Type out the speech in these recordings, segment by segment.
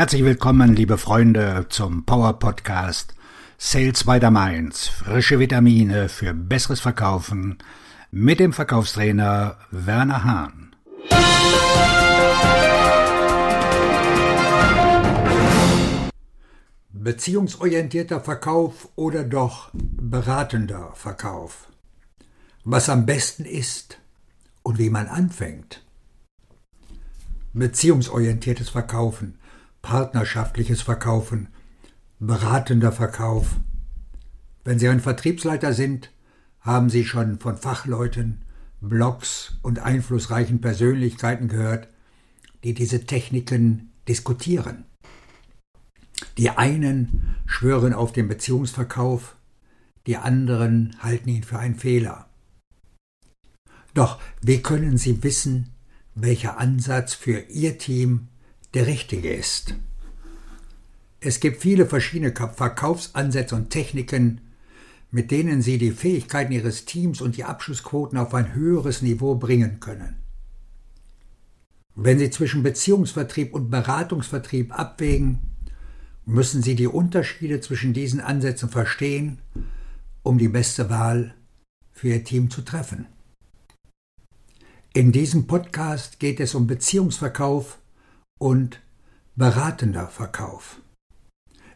Herzlich willkommen, liebe Freunde, zum Power Podcast Sales by the Mainz. Frische Vitamine für besseres Verkaufen mit dem Verkaufstrainer Werner Hahn. Beziehungsorientierter Verkauf oder doch beratender Verkauf? Was am besten ist und wie man anfängt. Beziehungsorientiertes Verkaufen, partnerschaftliches Verkaufen, beratender Verkauf. Wenn Sie ein Vertriebsleiter sind, haben Sie schon von Fachleuten, Blogs und einflussreichen Persönlichkeiten gehört, die diese Techniken diskutieren. Die einen schwören auf den Beziehungsverkauf, die anderen halten ihn für einen Fehler. Doch wie können Sie wissen, welcher Ansatz für Ihr Team der richtige ist? Es gibt viele verschiedene Verkaufsansätze und Techniken, mit denen Sie die Fähigkeiten Ihres Teams und die Abschlussquoten auf ein höheres Niveau bringen können. Wenn Sie zwischen Beziehungsvertrieb und Beratungsvertrieb abwägen, müssen Sie die Unterschiede zwischen diesen Ansätzen verstehen, um die beste Wahl für Ihr Team zu treffen. In diesem Podcast geht es um Beziehungsverkauf und beratender Verkauf.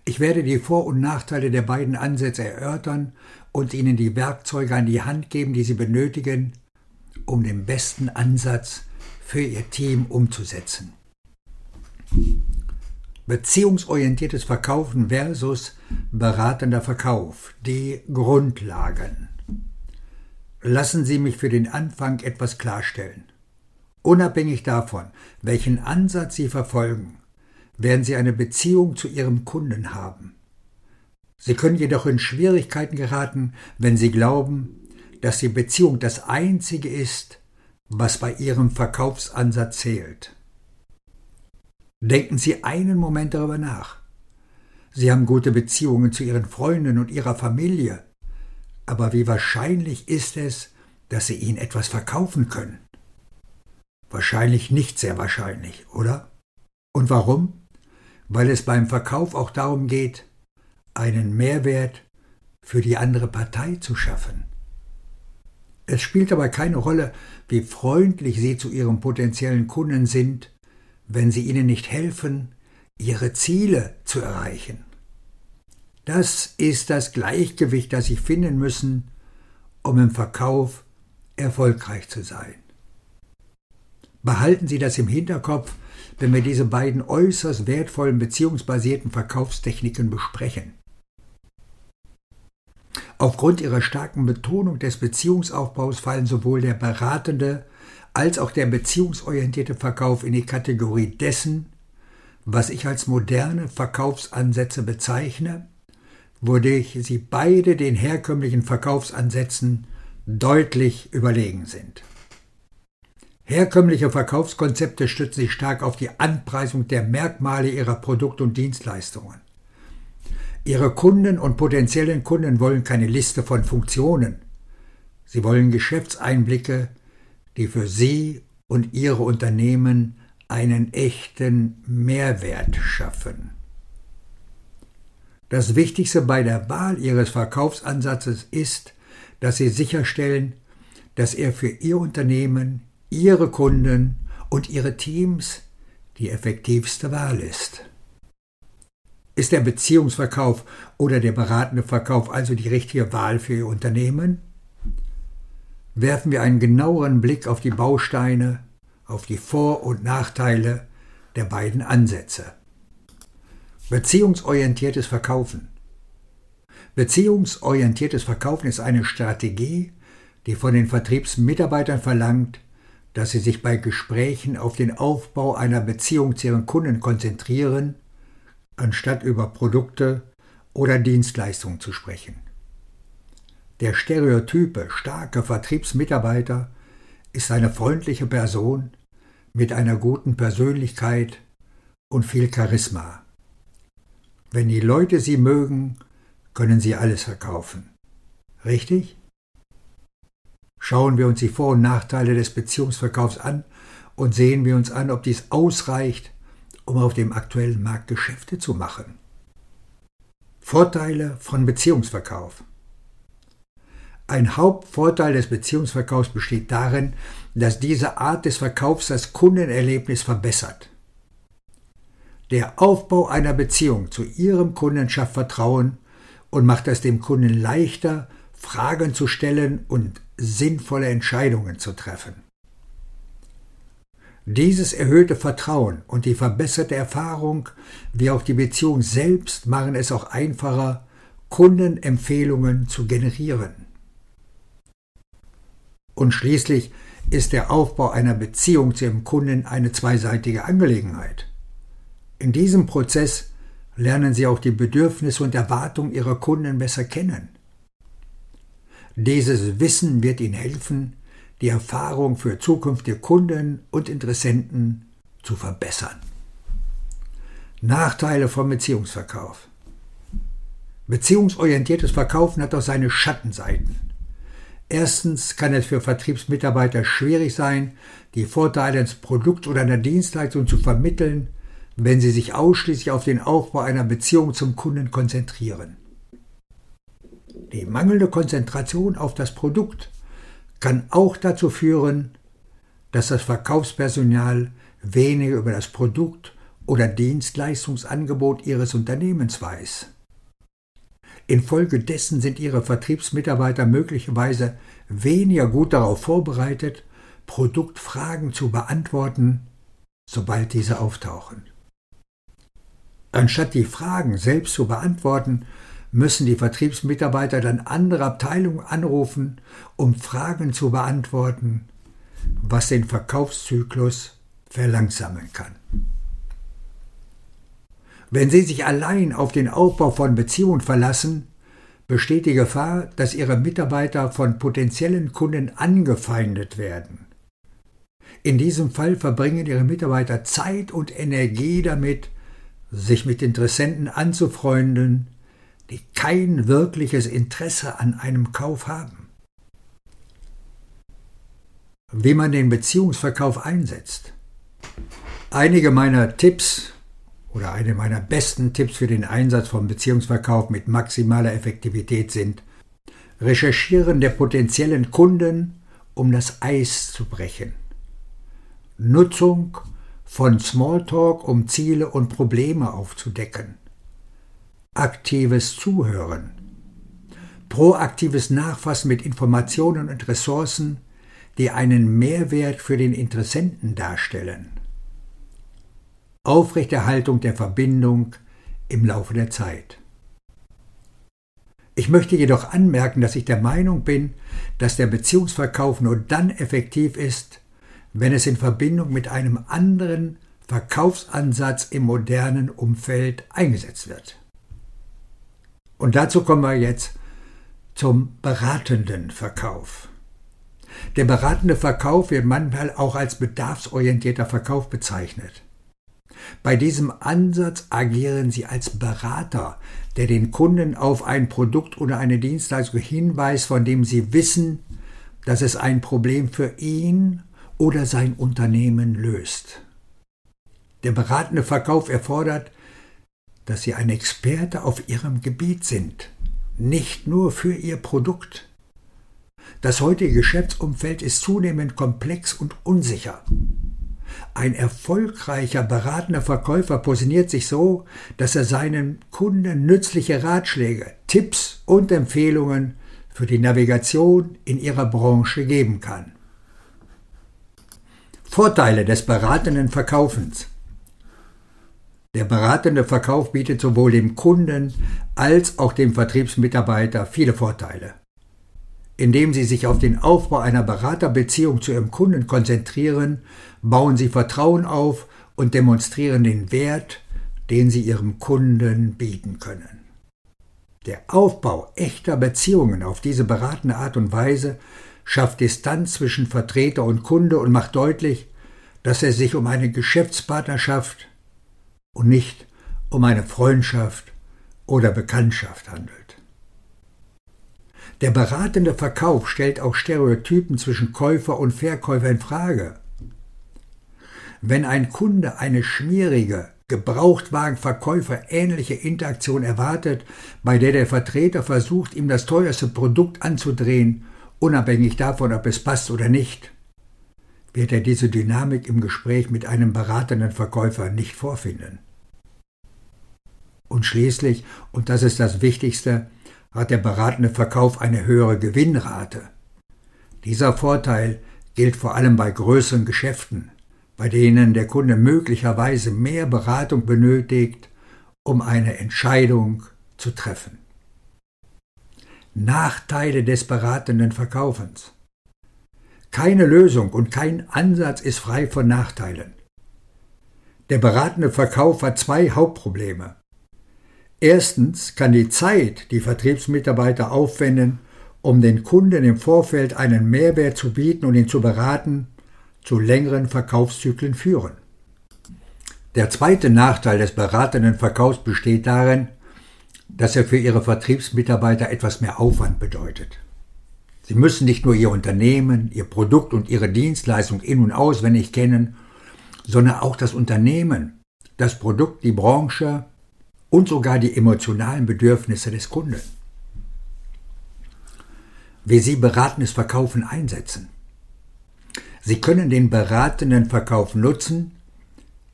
Ich werde die Vor- und Nachteile der beiden Ansätze erörtern und Ihnen die Werkzeuge an die Hand geben, die Sie benötigen, um den besten Ansatz für Ihr Team umzusetzen. Beziehungsorientiertes Verkaufen versus beratender Verkauf. Die Grundlagen. Lassen Sie mich für den Anfang etwas klarstellen. Unabhängig davon, welchen Ansatz Sie verfolgen, werden Sie eine Beziehung zu Ihrem Kunden haben. Sie können jedoch in Schwierigkeiten geraten, wenn Sie glauben, dass die Beziehung das Einzige ist, was bei Ihrem Verkaufsansatz zählt. Denken Sie einen Moment darüber nach. Sie haben gute Beziehungen zu Ihren Freunden und Ihrer Familie, aber wie wahrscheinlich ist es, dass Sie ihnen etwas verkaufen können? Wahrscheinlich nicht sehr wahrscheinlich, oder? Und warum? Weil es beim Verkauf auch darum geht, einen Mehrwert für die andere Partei zu schaffen. Es spielt aber keine Rolle, wie freundlich Sie zu Ihrem potenziellen Kunden sind, wenn Sie ihnen nicht helfen, ihre Ziele zu erreichen. Das ist das Gleichgewicht, das Sie finden müssen, um im Verkauf erfolgreich zu sein. Behalten Sie das im Hinterkopf, wenn wir diese beiden äußerst wertvollen beziehungsbasierten Verkaufstechniken besprechen. Aufgrund ihrer starken Betonung des Beziehungsaufbaus fallen sowohl der beratende als auch der beziehungsorientierte Verkauf in die Kategorie dessen, was ich als moderne Verkaufsansätze bezeichne wodurch sie beide den herkömmlichen Verkaufsansätzen deutlich überlegen sind. Herkömmliche Verkaufskonzepte stützen sich stark auf die Anpreisung der Merkmale ihrer Produkte und Dienstleistungen. Ihre Kunden und potenziellen Kunden wollen keine Liste von Funktionen. Sie wollen Geschäftseinblicke, die für sie und ihre Unternehmen einen echten Mehrwert schaffen. Das Wichtigste bei der Wahl Ihres Verkaufsansatzes ist, dass Sie sicherstellen, dass er für Ihr Unternehmen, Ihre Kunden und Ihre Teams die effektivste Wahl ist. Ist der Beziehungsverkauf oder der beratende Verkauf also die richtige Wahl für Ihr Unternehmen? Werfen wir einen genaueren Blick auf die Bausteine, auf die Vor- und Nachteile der beiden Ansätze. Beziehungsorientiertes Verkaufen. Beziehungsorientiertes Verkaufen ist eine Strategie, die von den Vertriebsmitarbeitern verlangt, dass sie sich bei Gesprächen auf den Aufbau einer Beziehung zu ihren Kunden konzentrieren, anstatt über Produkte oder Dienstleistungen zu sprechen. Der stereotype, starke Vertriebsmitarbeiter ist eine freundliche Person mit einer guten Persönlichkeit und viel Charisma. Wenn die Leute sie mögen, können sie alles verkaufen. Richtig? Schauen wir uns die Vor- und Nachteile des Beziehungsverkaufs an und sehen wir uns an, ob dies ausreicht, um auf dem aktuellen Markt Geschäfte zu machen. Vorteile von Beziehungsverkauf. Ein Hauptvorteil des Beziehungsverkaufs besteht darin, dass diese Art des Verkaufs das Kundenerlebnis verbessert. Der Aufbau einer Beziehung zu Ihrem Kunden schafft Vertrauen und macht es dem Kunden leichter, Fragen zu stellen und sinnvolle Entscheidungen zu treffen. Dieses erhöhte Vertrauen und die verbesserte Erfahrung wie auch die Beziehung selbst machen es auch einfacher, Kundenempfehlungen zu generieren. Und schließlich ist der Aufbau einer Beziehung zu Ihrem Kunden eine zweiseitige Angelegenheit. In diesem Prozess lernen Sie auch die Bedürfnisse und Erwartungen Ihrer Kunden besser kennen. Dieses Wissen wird Ihnen helfen, die Erfahrung für zukünftige Kunden und Interessenten zu verbessern. Nachteile vom Beziehungsverkauf. Beziehungsorientiertes Verkaufen hat auch seine Schattenseiten. Erstens kann es für Vertriebsmitarbeiter schwierig sein, die Vorteile eines Produkts oder einer Dienstleistung zu vermitteln, wenn sie sich ausschließlich auf den Aufbau einer Beziehung zum Kunden konzentrieren. Die mangelnde Konzentration auf das Produkt kann auch dazu führen, dass das Verkaufspersonal weniger über das Produkt oder Dienstleistungsangebot ihres Unternehmens weiß. Infolgedessen sind ihre Vertriebsmitarbeiter möglicherweise weniger gut darauf vorbereitet, Produktfragen zu beantworten, sobald diese auftauchen. Anstatt die Fragen selbst zu beantworten, müssen die Vertriebsmitarbeiter dann andere Abteilungen anrufen, um Fragen zu beantworten, was den Verkaufszyklus verlangsamen kann. Wenn Sie sich allein auf den Aufbau von Beziehungen verlassen, besteht die Gefahr, dass Ihre Mitarbeiter von potenziellen Kunden angefeindet werden. In diesem Fall verbringen Ihre Mitarbeiter Zeit und Energie damit, sich mit Interessenten anzufreunden, die kein wirkliches Interesse an einem Kauf haben. Wie man den Beziehungsverkauf einsetzt. Einige meiner Tipps oder eine meiner besten Tipps für den Einsatz von Beziehungsverkauf mit maximaler Effektivität sind Recherchieren der potenziellen Kunden, um das Eis zu brechen. Nutzung von Smalltalk, um Ziele und Probleme aufzudecken aktives Zuhören, proaktives Nachfassen mit Informationen und Ressourcen, die einen Mehrwert für den Interessenten darstellen, Aufrechterhaltung der Verbindung im Laufe der Zeit. Ich möchte jedoch anmerken, dass ich der Meinung bin, dass der Beziehungsverkauf nur dann effektiv ist, wenn es in Verbindung mit einem anderen Verkaufsansatz im modernen Umfeld eingesetzt wird. Und dazu kommen wir jetzt zum beratenden Verkauf. Der beratende Verkauf wird manchmal auch als bedarfsorientierter Verkauf bezeichnet. Bei diesem Ansatz agieren Sie als Berater, der den Kunden auf ein Produkt oder eine Dienstleistung hinweist, von dem Sie wissen, dass es ein Problem für ihn oder sein Unternehmen löst. Der beratende Verkauf erfordert, dass Sie ein Experte auf Ihrem Gebiet sind, nicht nur für Ihr Produkt. Das heutige Geschäftsumfeld ist zunehmend komplex und unsicher. Ein erfolgreicher beratender Verkäufer positioniert sich so, dass er seinen Kunden nützliche Ratschläge, Tipps und Empfehlungen für die Navigation in ihrer Branche geben kann. Vorteile des beratenden Verkaufens. Der beratende Verkauf bietet sowohl dem Kunden als auch dem Vertriebsmitarbeiter viele Vorteile. Indem Sie sich auf den Aufbau einer Beraterbeziehung zu Ihrem Kunden konzentrieren, bauen Sie Vertrauen auf und demonstrieren den Wert, den Sie Ihrem Kunden bieten können. Der Aufbau echter Beziehungen auf diese beratende Art und Weise schafft Distanz zwischen Vertreter und Kunde und macht deutlich, dass es sich um eine Geschäftspartnerschaft und nicht um eine Freundschaft oder Bekanntschaft handelt. Der beratende Verkauf stellt auch Stereotypen zwischen Käufer und Verkäufer in Frage. Wenn ein Kunde eine schmierige, Gebrauchtwagenverkäufer ähnliche Interaktion erwartet, bei der der Vertreter versucht, ihm das teuerste Produkt anzudrehen, unabhängig davon, ob es passt oder nicht, wird er diese Dynamik im Gespräch mit einem beratenden Verkäufer nicht vorfinden. Und schließlich, und das ist das Wichtigste, hat der beratende Verkauf eine höhere Gewinnrate. Dieser Vorteil gilt vor allem bei größeren Geschäften, bei denen der Kunde möglicherweise mehr Beratung benötigt, um eine Entscheidung zu treffen. Nachteile des beratenden Verkaufens. Keine Lösung und kein Ansatz ist frei von Nachteilen. Der beratende Verkauf hat zwei Hauptprobleme. Erstens kann die Zeit, die Vertriebsmitarbeiter aufwenden, um den Kunden im Vorfeld einen Mehrwert zu bieten und ihn zu beraten, zu längeren Verkaufszyklen führen. Der zweite Nachteil des beratenden Verkaufs besteht darin, dass er für ihre Vertriebsmitarbeiter etwas mehr Aufwand bedeutet. Sie müssen nicht nur ihr Unternehmen, ihr Produkt und ihre Dienstleistung in und auswendig kennen, sondern auch das Unternehmen, das Produkt, die Branche und sogar die emotionalen Bedürfnisse des Kunden. Wie Sie beratendes Verkaufen einsetzen. Sie können den beratenden Verkauf nutzen,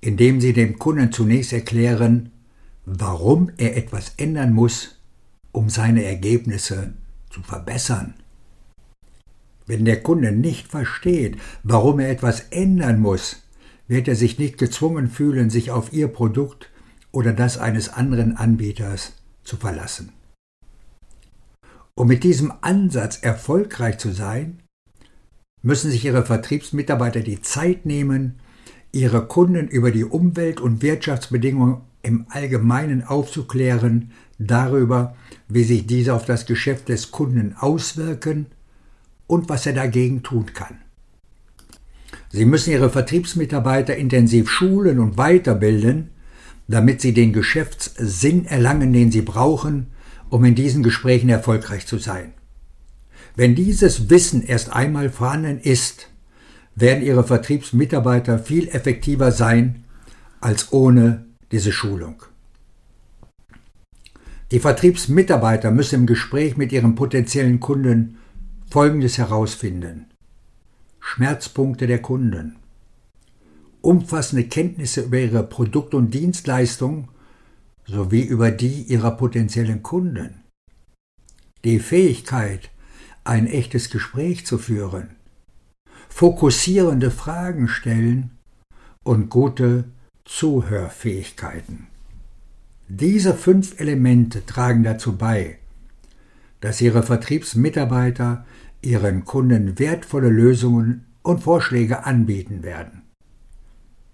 indem Sie dem Kunden zunächst erklären, warum er etwas ändern muss, um seine Ergebnisse zu verbessern. Wenn der Kunde nicht versteht, warum er etwas ändern muss, wird er sich nicht gezwungen fühlen, sich auf Ihr Produkt oder das eines anderen Anbieters zu verlassen. Um mit diesem Ansatz erfolgreich zu sein, müssen sich Ihre Vertriebsmitarbeiter die Zeit nehmen, Ihre Kunden über die Umwelt- und Wirtschaftsbedingungen im Allgemeinen aufzuklären, darüber, wie sich diese auf das Geschäft des Kunden auswirken und was er dagegen tun kann. Sie müssen Ihre Vertriebsmitarbeiter intensiv schulen und weiterbilden, damit sie den Geschäftssinn erlangen, den sie brauchen, um in diesen Gesprächen erfolgreich zu sein. Wenn dieses Wissen erst einmal vorhanden ist, werden Ihre Vertriebsmitarbeiter viel effektiver sein als ohne diese Schulung. Die Vertriebsmitarbeiter müssen im Gespräch mit ihren potenziellen Kunden Folgendes herausfinden. Schmerzpunkte der Kunden, umfassende Kenntnisse über ihre Produkte und Dienstleistungen sowie über die ihrer potenziellen Kunden. Die Fähigkeit, ein echtes Gespräch zu führen, fokussierende Fragen stellen und gute Zuhörfähigkeiten. Diese fünf Elemente tragen dazu bei, dass Ihre Vertriebsmitarbeiter Ihren Kunden wertvolle Lösungen und Vorschläge anbieten werden.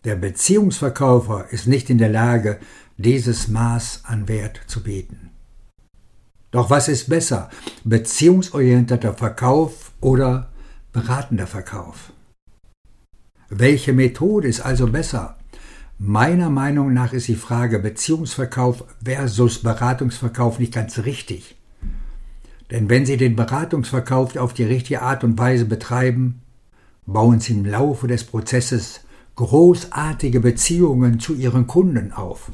Der Beziehungsverkäufer ist nicht in der Lage, dieses Maß an Wert zu bieten. Doch was ist besser, beziehungsorientierter Verkauf oder beratender Verkauf? Welche Methode ist also besser? Meiner Meinung nach ist die Frage Beziehungsverkauf versus Beratungsverkauf nicht ganz richtig. Denn wenn Sie den Beratungsverkauf auf die richtige Art und Weise betreiben, bauen Sie im Laufe des Prozesses großartige Beziehungen zu ihren Kunden auf.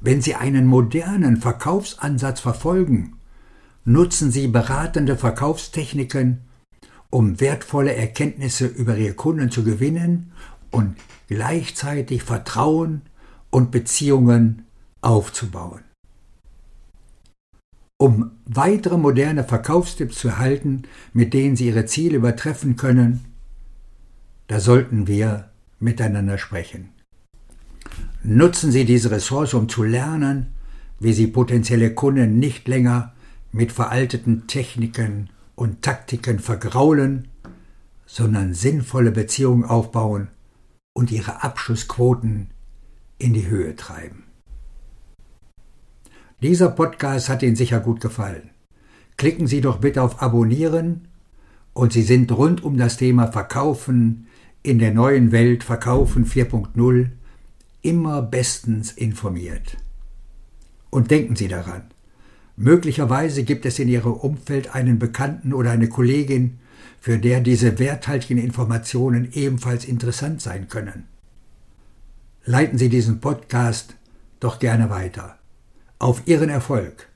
Wenn Sie einen modernen Verkaufsansatz verfolgen, nutzen Sie beratende Verkaufstechniken, um wertvolle Erkenntnisse über Ihre Kunden zu gewinnen und gleichzeitig Vertrauen und Beziehungen aufzubauen. Um weitere moderne Verkaufstipps zu erhalten, mit denen Sie Ihre Ziele übertreffen können, da sollten wir miteinander sprechen. Nutzen Sie diese Ressource, um zu lernen, wie Sie potenzielle Kunden nicht länger mit veralteten Techniken und Taktiken vergraulen, sondern sinnvolle Beziehungen aufbauen und ihre Abschlussquoten in die Höhe treiben. Dieser Podcast hat Ihnen sicher gut gefallen. Klicken Sie doch bitte auf Abonnieren und Sie sind rund um das Thema Verkaufen, in der neuen Welt Verkaufen 4.0 immer bestens informiert. Und denken Sie daran, möglicherweise gibt es in Ihrem Umfeld einen Bekannten oder eine Kollegin, für der diese werthaltigen Informationen ebenfalls interessant sein können. leiten Sie diesen Podcast doch gerne weiter auf Ihren Erfolg.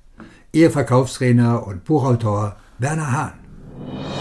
Ihr Verkaufstrainer und Buchautor Werner Hahn.